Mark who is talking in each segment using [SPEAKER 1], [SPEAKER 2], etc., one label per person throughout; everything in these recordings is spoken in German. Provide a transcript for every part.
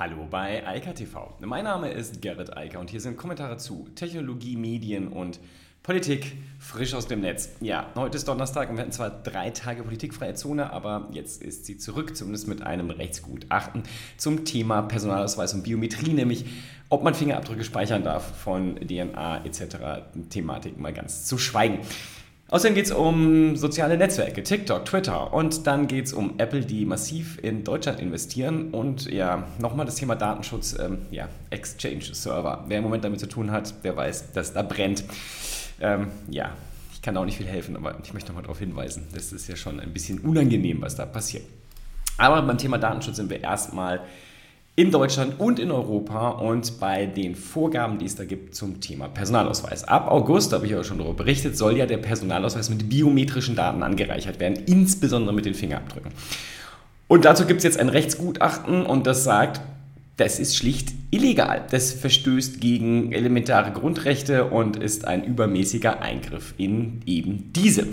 [SPEAKER 1] Hallo bei Eika TV. Mein Name ist Gerrit Eiker und hier sind Kommentare zu Technologie, Medien und Politik frisch aus dem Netz. Ja, heute ist Donnerstag und wir hatten zwar drei Tage politikfreie Zone, aber jetzt ist sie zurück, zumindest mit einem Rechtsgutachten zum Thema Personalausweis und Biometrie, nämlich ob man Fingerabdrücke speichern darf von DNA etc. Thematik mal ganz zu schweigen. Außerdem geht es um soziale Netzwerke, TikTok, Twitter und dann geht es um Apple, die massiv in Deutschland investieren und ja, nochmal das Thema Datenschutz, ähm, ja, Exchange-Server. Wer im Moment damit zu tun hat, der weiß, dass da brennt. Ähm, ja, ich kann auch nicht viel helfen, aber ich möchte nochmal darauf hinweisen, das ist ja schon ein bisschen unangenehm, was da passiert. Aber beim Thema Datenschutz sind wir erstmal in Deutschland und in Europa und bei den Vorgaben, die es da gibt zum Thema Personalausweis. Ab August, habe ich ja schon darüber berichtet, soll ja der Personalausweis mit biometrischen Daten angereichert werden, insbesondere mit den Fingerabdrücken. Und dazu gibt es jetzt ein Rechtsgutachten und das sagt, das ist schlicht illegal. Das verstößt gegen elementare Grundrechte und ist ein übermäßiger Eingriff in eben diese.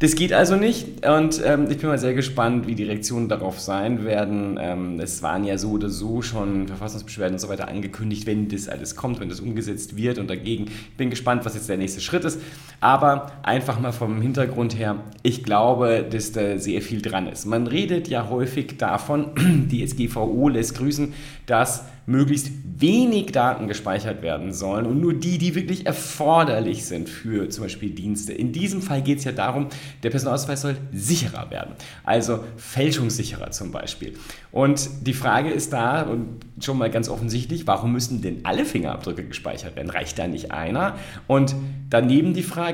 [SPEAKER 1] Das geht also nicht und ähm, ich bin mal sehr gespannt, wie die Reaktionen darauf sein werden. Ähm, es waren ja so oder so schon Verfassungsbeschwerden und so weiter angekündigt, wenn das alles kommt, wenn das umgesetzt wird und dagegen. Ich bin gespannt, was jetzt der nächste Schritt ist. Aber einfach mal vom Hintergrund her, ich glaube, dass da sehr viel dran ist. Man redet ja häufig davon, die SGVO lässt grüßen, dass möglichst wenig Daten gespeichert werden sollen und nur die, die wirklich erforderlich sind für zum Beispiel Dienste. In diesem Fall geht es ja darum, der Personalausweis soll sicherer werden, also fälschungssicherer zum Beispiel. Und die Frage ist da, und schon mal ganz offensichtlich, warum müssen denn alle Fingerabdrücke gespeichert werden? Reicht da nicht einer? Und daneben die Frage,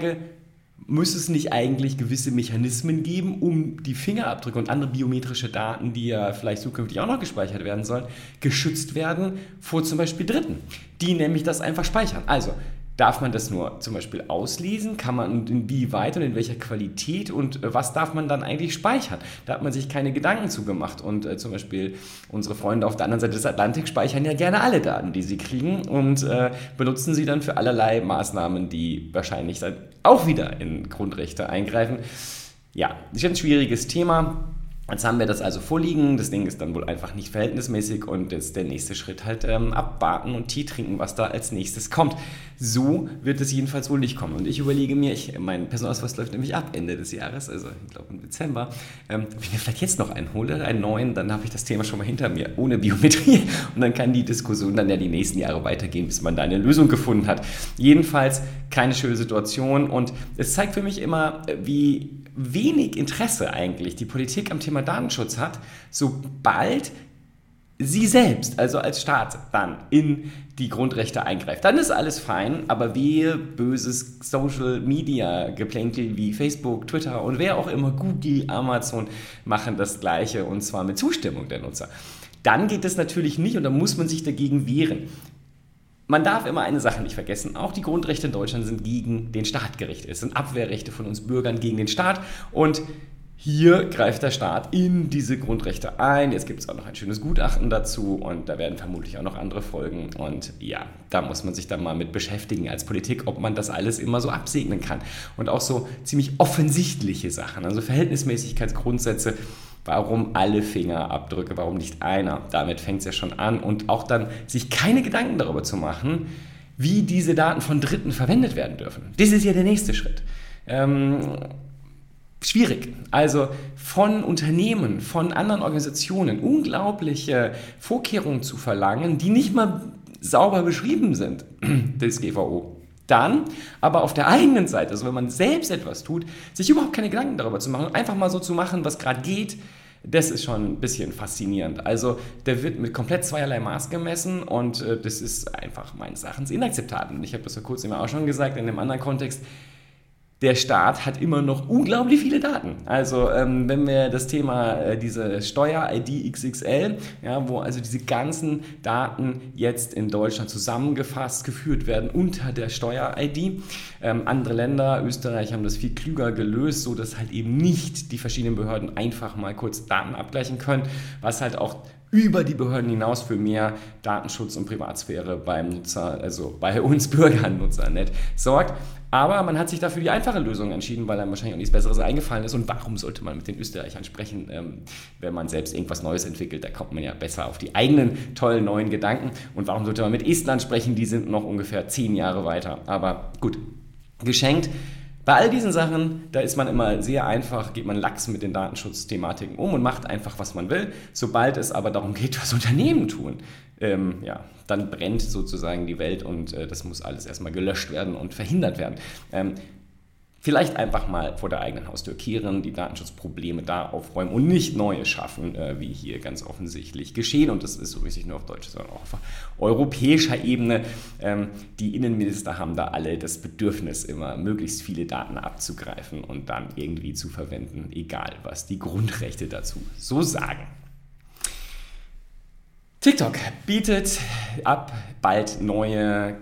[SPEAKER 1] muss es nicht eigentlich gewisse Mechanismen geben, um die Fingerabdrücke und andere biometrische Daten, die ja vielleicht zukünftig auch noch gespeichert werden sollen, geschützt werden vor zum Beispiel Dritten, die nämlich das einfach speichern. Also Darf man das nur zum Beispiel auslesen? Kann man und inwieweit und in welcher Qualität und äh, was darf man dann eigentlich speichern? Da hat man sich keine Gedanken zugemacht. Und äh, zum Beispiel unsere Freunde auf der anderen Seite des Atlantiks speichern ja gerne alle Daten, die sie kriegen und äh, benutzen sie dann für allerlei Maßnahmen, die wahrscheinlich dann auch wieder in Grundrechte eingreifen. Ja, ist ein schwieriges Thema. Jetzt haben wir das also vorliegen. Das Ding ist dann wohl einfach nicht verhältnismäßig und jetzt der nächste Schritt halt ähm, abwarten und Tee trinken, was da als nächstes kommt. So wird es jedenfalls wohl nicht kommen. Und ich überlege mir, ich, mein Personalausweis läuft nämlich ab Ende des Jahres, also ich glaube im Dezember. Ähm, wenn ich mir vielleicht jetzt noch einen hole, einen neuen, dann habe ich das Thema schon mal hinter mir, ohne Biometrie. Und dann kann die Diskussion dann ja die nächsten Jahre weitergehen, bis man da eine Lösung gefunden hat. Jedenfalls keine schöne Situation und es zeigt für mich immer, wie wenig Interesse eigentlich die Politik am Thema Datenschutz hat, sobald sie selbst, also als Staat, dann in die Grundrechte eingreift. Dann ist alles fein, aber wehe böses Social Media Geplänkel wie Facebook, Twitter und wer auch immer, Google, Amazon machen das Gleiche und zwar mit Zustimmung der Nutzer. Dann geht das natürlich nicht und da muss man sich dagegen wehren. Man darf immer eine Sache nicht vergessen, auch die Grundrechte in Deutschland sind gegen den Staat gerichtet. Es sind Abwehrrechte von uns Bürgern gegen den Staat und hier greift der Staat in diese Grundrechte ein. Jetzt gibt es auch noch ein schönes Gutachten dazu und da werden vermutlich auch noch andere folgen. Und ja, da muss man sich dann mal mit beschäftigen als Politik, ob man das alles immer so absegnen kann. Und auch so ziemlich offensichtliche Sachen, also Verhältnismäßigkeitsgrundsätze Warum alle Fingerabdrücke? Warum nicht einer? Damit fängt es ja schon an. Und auch dann sich keine Gedanken darüber zu machen, wie diese Daten von Dritten verwendet werden dürfen. Das ist ja der nächste Schritt. Ähm, schwierig. Also von Unternehmen, von anderen Organisationen unglaubliche Vorkehrungen zu verlangen, die nicht mal sauber beschrieben sind, des GVO. Dann aber auf der eigenen Seite, also wenn man selbst etwas tut, sich überhaupt keine Gedanken darüber zu machen, einfach mal so zu machen, was gerade geht, das ist schon ein bisschen faszinierend. Also der wird mit komplett zweierlei Maß gemessen und äh, das ist einfach meines Erachtens inakzeptabel. Und ich habe das vor kurzem auch schon gesagt in einem anderen Kontext der Staat hat immer noch unglaublich viele Daten. Also ähm, wenn wir das Thema, äh, diese Steuer-ID XXL, ja, wo also diese ganzen Daten jetzt in Deutschland zusammengefasst, geführt werden unter der Steuer-ID. Ähm, andere Länder, Österreich, haben das viel klüger gelöst, so dass halt eben nicht die verschiedenen Behörden einfach mal kurz Daten abgleichen können, was halt auch über die Behörden hinaus für mehr Datenschutz und Privatsphäre beim Nutzer, also bei uns Bürgern, Nutzernet, sorgt. Aber man hat sich dafür die einfache Lösung entschieden, weil einem wahrscheinlich auch nichts Besseres eingefallen ist. Und warum sollte man mit den Österreichern sprechen, ähm, wenn man selbst irgendwas Neues entwickelt? Da kommt man ja besser auf die eigenen tollen neuen Gedanken. Und warum sollte man mit Estland sprechen? Die sind noch ungefähr zehn Jahre weiter. Aber gut, geschenkt. Bei all diesen Sachen, da ist man immer sehr einfach, geht man lax mit den Datenschutzthematiken um und macht einfach, was man will. Sobald es aber darum geht, was Unternehmen tun, ähm, ja, dann brennt sozusagen die Welt und äh, das muss alles erstmal gelöscht werden und verhindert werden. Ähm, vielleicht einfach mal vor der eigenen Haustür kehren, die Datenschutzprobleme da aufräumen und nicht neue schaffen, äh, wie hier ganz offensichtlich geschehen. Und das ist so richtig nur auf deutscher, sondern auch auf europäischer Ebene. Ähm, die Innenminister haben da alle das Bedürfnis, immer möglichst viele Daten abzugreifen und dann irgendwie zu verwenden, egal was die Grundrechte dazu so sagen. TikTok bietet ab bald neue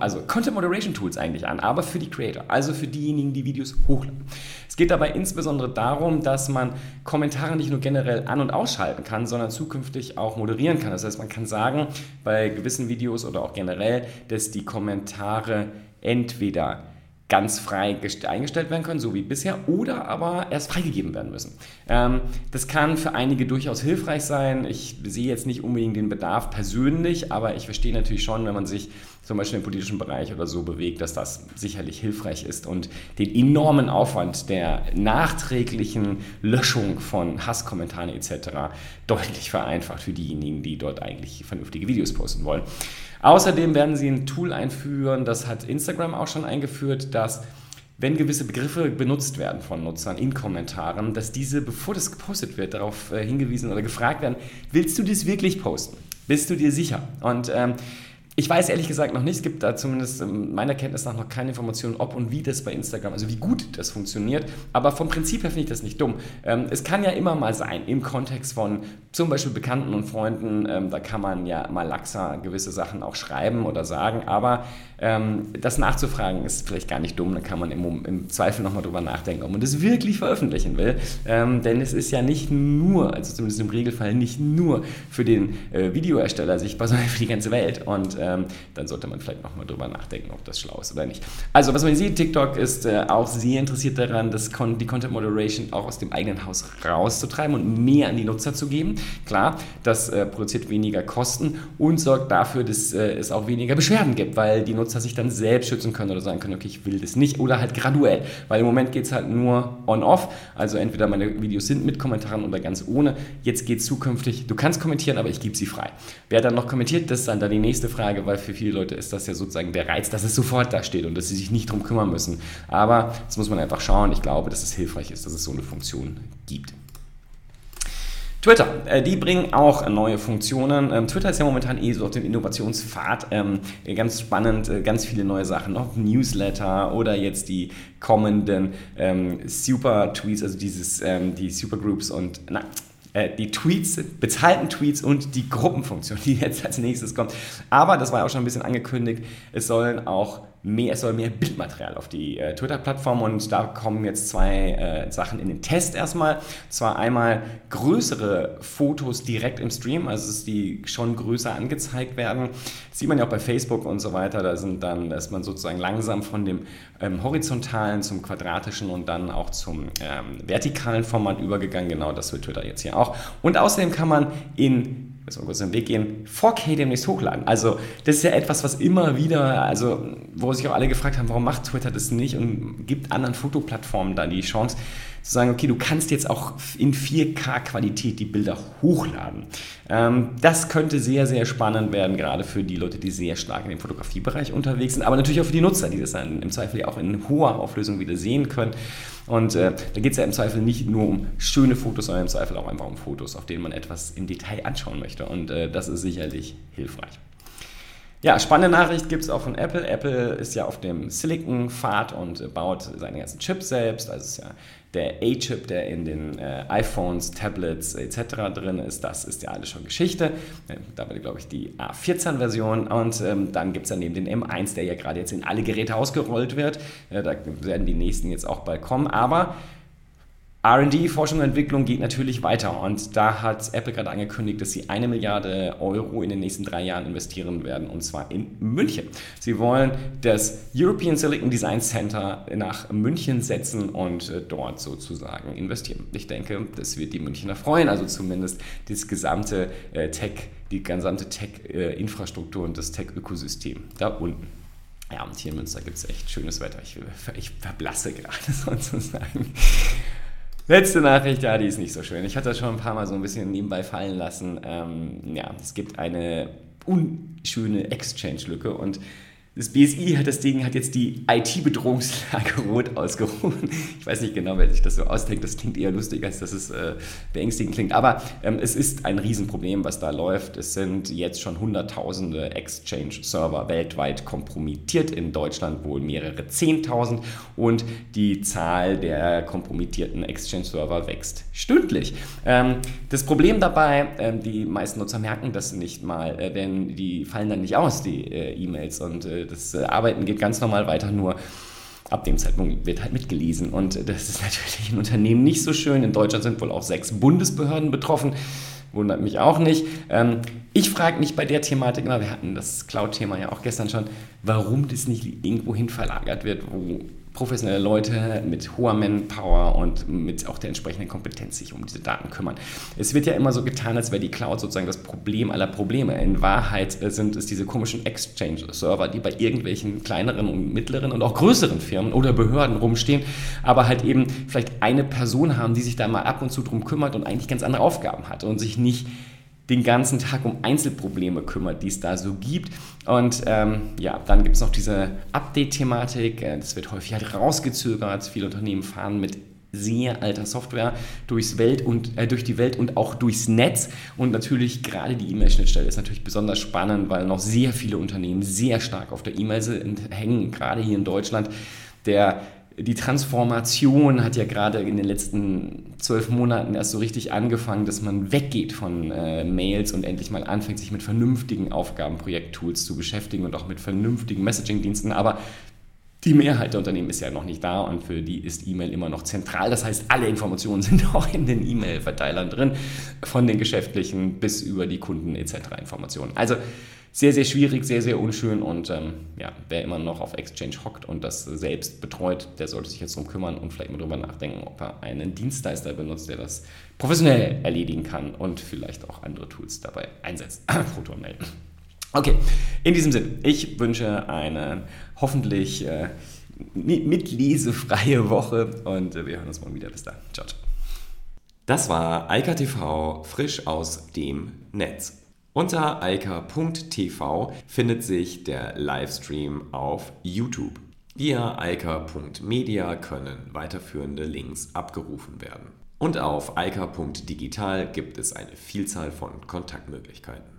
[SPEAKER 1] also Content Moderation Tools eigentlich an, aber für die Creator, also für diejenigen, die Videos hochladen. Es geht dabei insbesondere darum, dass man Kommentare nicht nur generell an- und ausschalten kann, sondern zukünftig auch moderieren kann. Das heißt, man kann sagen, bei gewissen Videos oder auch generell, dass die Kommentare entweder ganz frei eingestellt werden können, so wie bisher, oder aber erst freigegeben werden müssen. Ähm, das kann für einige durchaus hilfreich sein. Ich sehe jetzt nicht unbedingt den Bedarf persönlich, aber ich verstehe natürlich schon, wenn man sich zum Beispiel im politischen Bereich oder so bewegt, dass das sicherlich hilfreich ist und den enormen Aufwand der nachträglichen Löschung von Hasskommentaren etc. deutlich vereinfacht für diejenigen, die dort eigentlich vernünftige Videos posten wollen. Außerdem werden sie ein Tool einführen, das hat Instagram auch schon eingeführt, dass wenn gewisse Begriffe benutzt werden von Nutzern in Kommentaren, dass diese, bevor das gepostet wird, darauf äh, hingewiesen oder gefragt werden, willst du das wirklich posten? Bist du dir sicher? Und ähm, ich weiß ehrlich gesagt noch nicht, es gibt da zumindest meiner Kenntnis nach noch keine Informationen, ob und wie das bei Instagram, also wie gut das funktioniert. Aber vom Prinzip her finde ich das nicht dumm. Ähm, es kann ja immer mal sein, im Kontext von zum Beispiel Bekannten und Freunden, ähm, da kann man ja mal laxer gewisse Sachen auch schreiben oder sagen. Aber ähm, das nachzufragen ist vielleicht gar nicht dumm. Da kann man im, im Zweifel nochmal drüber nachdenken, ob man das wirklich veröffentlichen will. denn es ist ja nicht nur, also zumindest im Regelfall nicht nur für den äh, Videoersteller sichtbar, sondern für die ganze Welt. Und ähm, dann sollte man vielleicht nochmal drüber nachdenken, ob das schlau ist oder nicht. Also, was man sieht, TikTok ist äh, auch sehr interessiert daran, das Con die Content Moderation auch aus dem eigenen Haus rauszutreiben und mehr an die Nutzer zu geben. Klar, das äh, produziert weniger Kosten und sorgt dafür, dass äh, es auch weniger Beschwerden gibt, weil die Nutzer sich dann selbst schützen können oder sagen können, okay, ich will das nicht oder halt graduell, weil im Moment geht es halt nur on-off, also entweder meine Videos sind mit Kommentaren oder ganz ohne. Jetzt geht es zukünftig, du kannst kommentieren, aber ich gebe sie frei. Wer dann noch kommentiert, das ist dann die nächste Frage Frage, weil für viele Leute ist das ja sozusagen der Reiz, dass es sofort da steht und dass sie sich nicht darum kümmern müssen. Aber das muss man einfach schauen. Ich glaube, dass es hilfreich ist, dass es so eine Funktion gibt. Twitter, äh, die bringen auch neue Funktionen. Ähm, Twitter ist ja momentan eh so auf dem Innovationspfad. Ähm, ganz spannend, äh, ganz viele neue Sachen. Noch Newsletter oder jetzt die kommenden ähm, Super Tweets, also dieses, die Supergroups und na, äh, die Tweets, bezahlten Tweets und die Gruppenfunktion, die jetzt als nächstes kommt. Aber das war ja auch schon ein bisschen angekündigt, es sollen auch mehr, es soll mehr Bildmaterial auf die äh, Twitter-Plattform und da kommen jetzt zwei äh, Sachen in den Test erstmal. Zwar einmal größere Fotos direkt im Stream, also dass die schon größer angezeigt werden. Das sieht man ja auch bei Facebook und so weiter. Da sind dann, da ist man sozusagen langsam von dem ähm, horizontalen zum quadratischen und dann auch zum ähm, vertikalen Format übergegangen. Genau das wird Twitter jetzt hier auch. Und außerdem kann man in müssen wir kurz den Weg gehen, 4K demnächst hochladen. Also das ist ja etwas, was immer wieder, also wo sich auch alle gefragt haben, warum macht Twitter das nicht und gibt anderen Fotoplattformen da die Chance zu sagen, okay, du kannst jetzt auch in 4K-Qualität die Bilder hochladen. Ähm, das könnte sehr, sehr spannend werden, gerade für die Leute, die sehr stark in dem Fotografiebereich unterwegs sind, aber natürlich auch für die Nutzer, die das dann im Zweifel ja auch in hoher Auflösung wieder sehen können. Und äh, da geht es ja im Zweifel nicht nur um schöne Fotos, sondern im Zweifel auch einfach um Fotos, auf denen man etwas im Detail anschauen möchte. Und äh, das ist sicherlich hilfreich. Ja, spannende Nachricht gibt es auch von Apple. Apple ist ja auf dem Silicon-Pfad und baut seine ganzen Chips selbst. Also ist ja der A-Chip, der in den äh, iPhones, Tablets etc. drin ist, das ist ja alles schon Geschichte. Äh, da war, glaube ich, die A14-Version. Und ähm, dann gibt es daneben den M1, der ja gerade jetzt in alle Geräte ausgerollt wird. Äh, da werden die nächsten jetzt auch bald kommen. Aber RD, Forschung und Entwicklung geht natürlich weiter und da hat Apple gerade angekündigt, dass sie eine Milliarde Euro in den nächsten drei Jahren investieren werden und zwar in München. Sie wollen das European Silicon Design Center nach München setzen und äh, dort sozusagen investieren. Ich denke, das wird die Münchner freuen, also zumindest das gesamte äh, Tech, die gesamte Tech-Infrastruktur und das Tech-Ökosystem da unten. Ja, und hier in Münster gibt es echt schönes Wetter. Ich, ich verblasse gerade sozusagen. Letzte Nachricht, ja, die ist nicht so schön. Ich hatte das schon ein paar Mal so ein bisschen nebenbei fallen lassen. Ähm, ja, es gibt eine unschöne Exchange-Lücke und das BSI hat das Ding, hat jetzt die IT-Bedrohungslage rot ausgerufen. Ich weiß nicht genau, wer sich das so ausdenkt. Das klingt eher lustig, als dass es äh, beängstigend klingt. Aber ähm, es ist ein Riesenproblem, was da läuft. Es sind jetzt schon Hunderttausende Exchange-Server weltweit kompromittiert. In Deutschland wohl mehrere Zehntausend. Und die Zahl der kompromittierten Exchange-Server wächst stündlich. Ähm, das Problem dabei, ähm, die meisten Nutzer merken das nicht mal, äh, denn die fallen dann nicht aus, die äh, E-Mails. Und äh, das äh, Arbeiten geht ganz normal weiter, nur ab dem Zeitpunkt wird halt mitgelesen. Und das ist natürlich in Unternehmen nicht so schön. In Deutschland sind wohl auch sechs Bundesbehörden betroffen. Wundert mich auch nicht. Ähm, ich frage mich bei der Thematik immer, wir hatten das Cloud-Thema ja auch gestern schon, warum das nicht irgendwo hin verlagert wird, wo professionelle Leute mit hoher Manpower und mit auch der entsprechenden Kompetenz sich um diese Daten kümmern. Es wird ja immer so getan, als wäre die Cloud sozusagen das Problem aller Probleme. In Wahrheit äh, sind es diese komischen Exchange-Server, die bei irgendwelchen kleineren und mittleren und auch größeren Firmen oder Behörden rumstehen, aber halt eben vielleicht eine Person haben, die sich da mal ab und zu drum kümmert und eigentlich ganz andere Aufgaben hat und sich nicht den ganzen Tag um Einzelprobleme kümmert, die es da so gibt. Und ähm, ja, dann gibt es noch diese Update-Thematik. Äh, das wird häufig halt rausgezögert. Viele Unternehmen fahren mit sehr alter Software durchs Welt und, äh, durch die Welt und auch durchs Netz. Und natürlich gerade die E-Mail-Schnittstelle ist natürlich besonders spannend, weil noch sehr viele Unternehmen sehr stark auf der E-Mail hängen, gerade hier in Deutschland. Der die Transformation hat ja gerade in den letzten zwölf Monaten erst so richtig angefangen, dass man weggeht von äh, Mails und endlich mal anfängt, sich mit vernünftigen Aufgabenprojekttools zu beschäftigen und auch mit vernünftigen Messaging-Diensten. Aber die Mehrheit der Unternehmen ist ja noch nicht da und für die ist E-Mail immer noch zentral. Das heißt, alle Informationen sind auch in den E-Mail-Verteilern drin, von den geschäftlichen bis über die Kunden etc. Informationen. Also sehr, sehr schwierig, sehr, sehr unschön und ähm, ja, wer immer noch auf Exchange hockt und das selbst betreut, der sollte sich jetzt darum kümmern und vielleicht mal drüber nachdenken, ob er einen Dienstleister benutzt, der das professionell erledigen kann und vielleicht auch andere Tools dabei einsetzt. Proton melden. Okay, in diesem Sinn, ich wünsche eine hoffentlich äh, mitlesefreie Woche und äh, wir hören uns morgen wieder. Bis dann. Ciao, ciao. Das war Eika frisch aus dem Netz. Unter eika.tv findet sich der Livestream auf YouTube. Via eika.media können weiterführende Links abgerufen werden. Und auf eika.digital gibt es eine Vielzahl von Kontaktmöglichkeiten.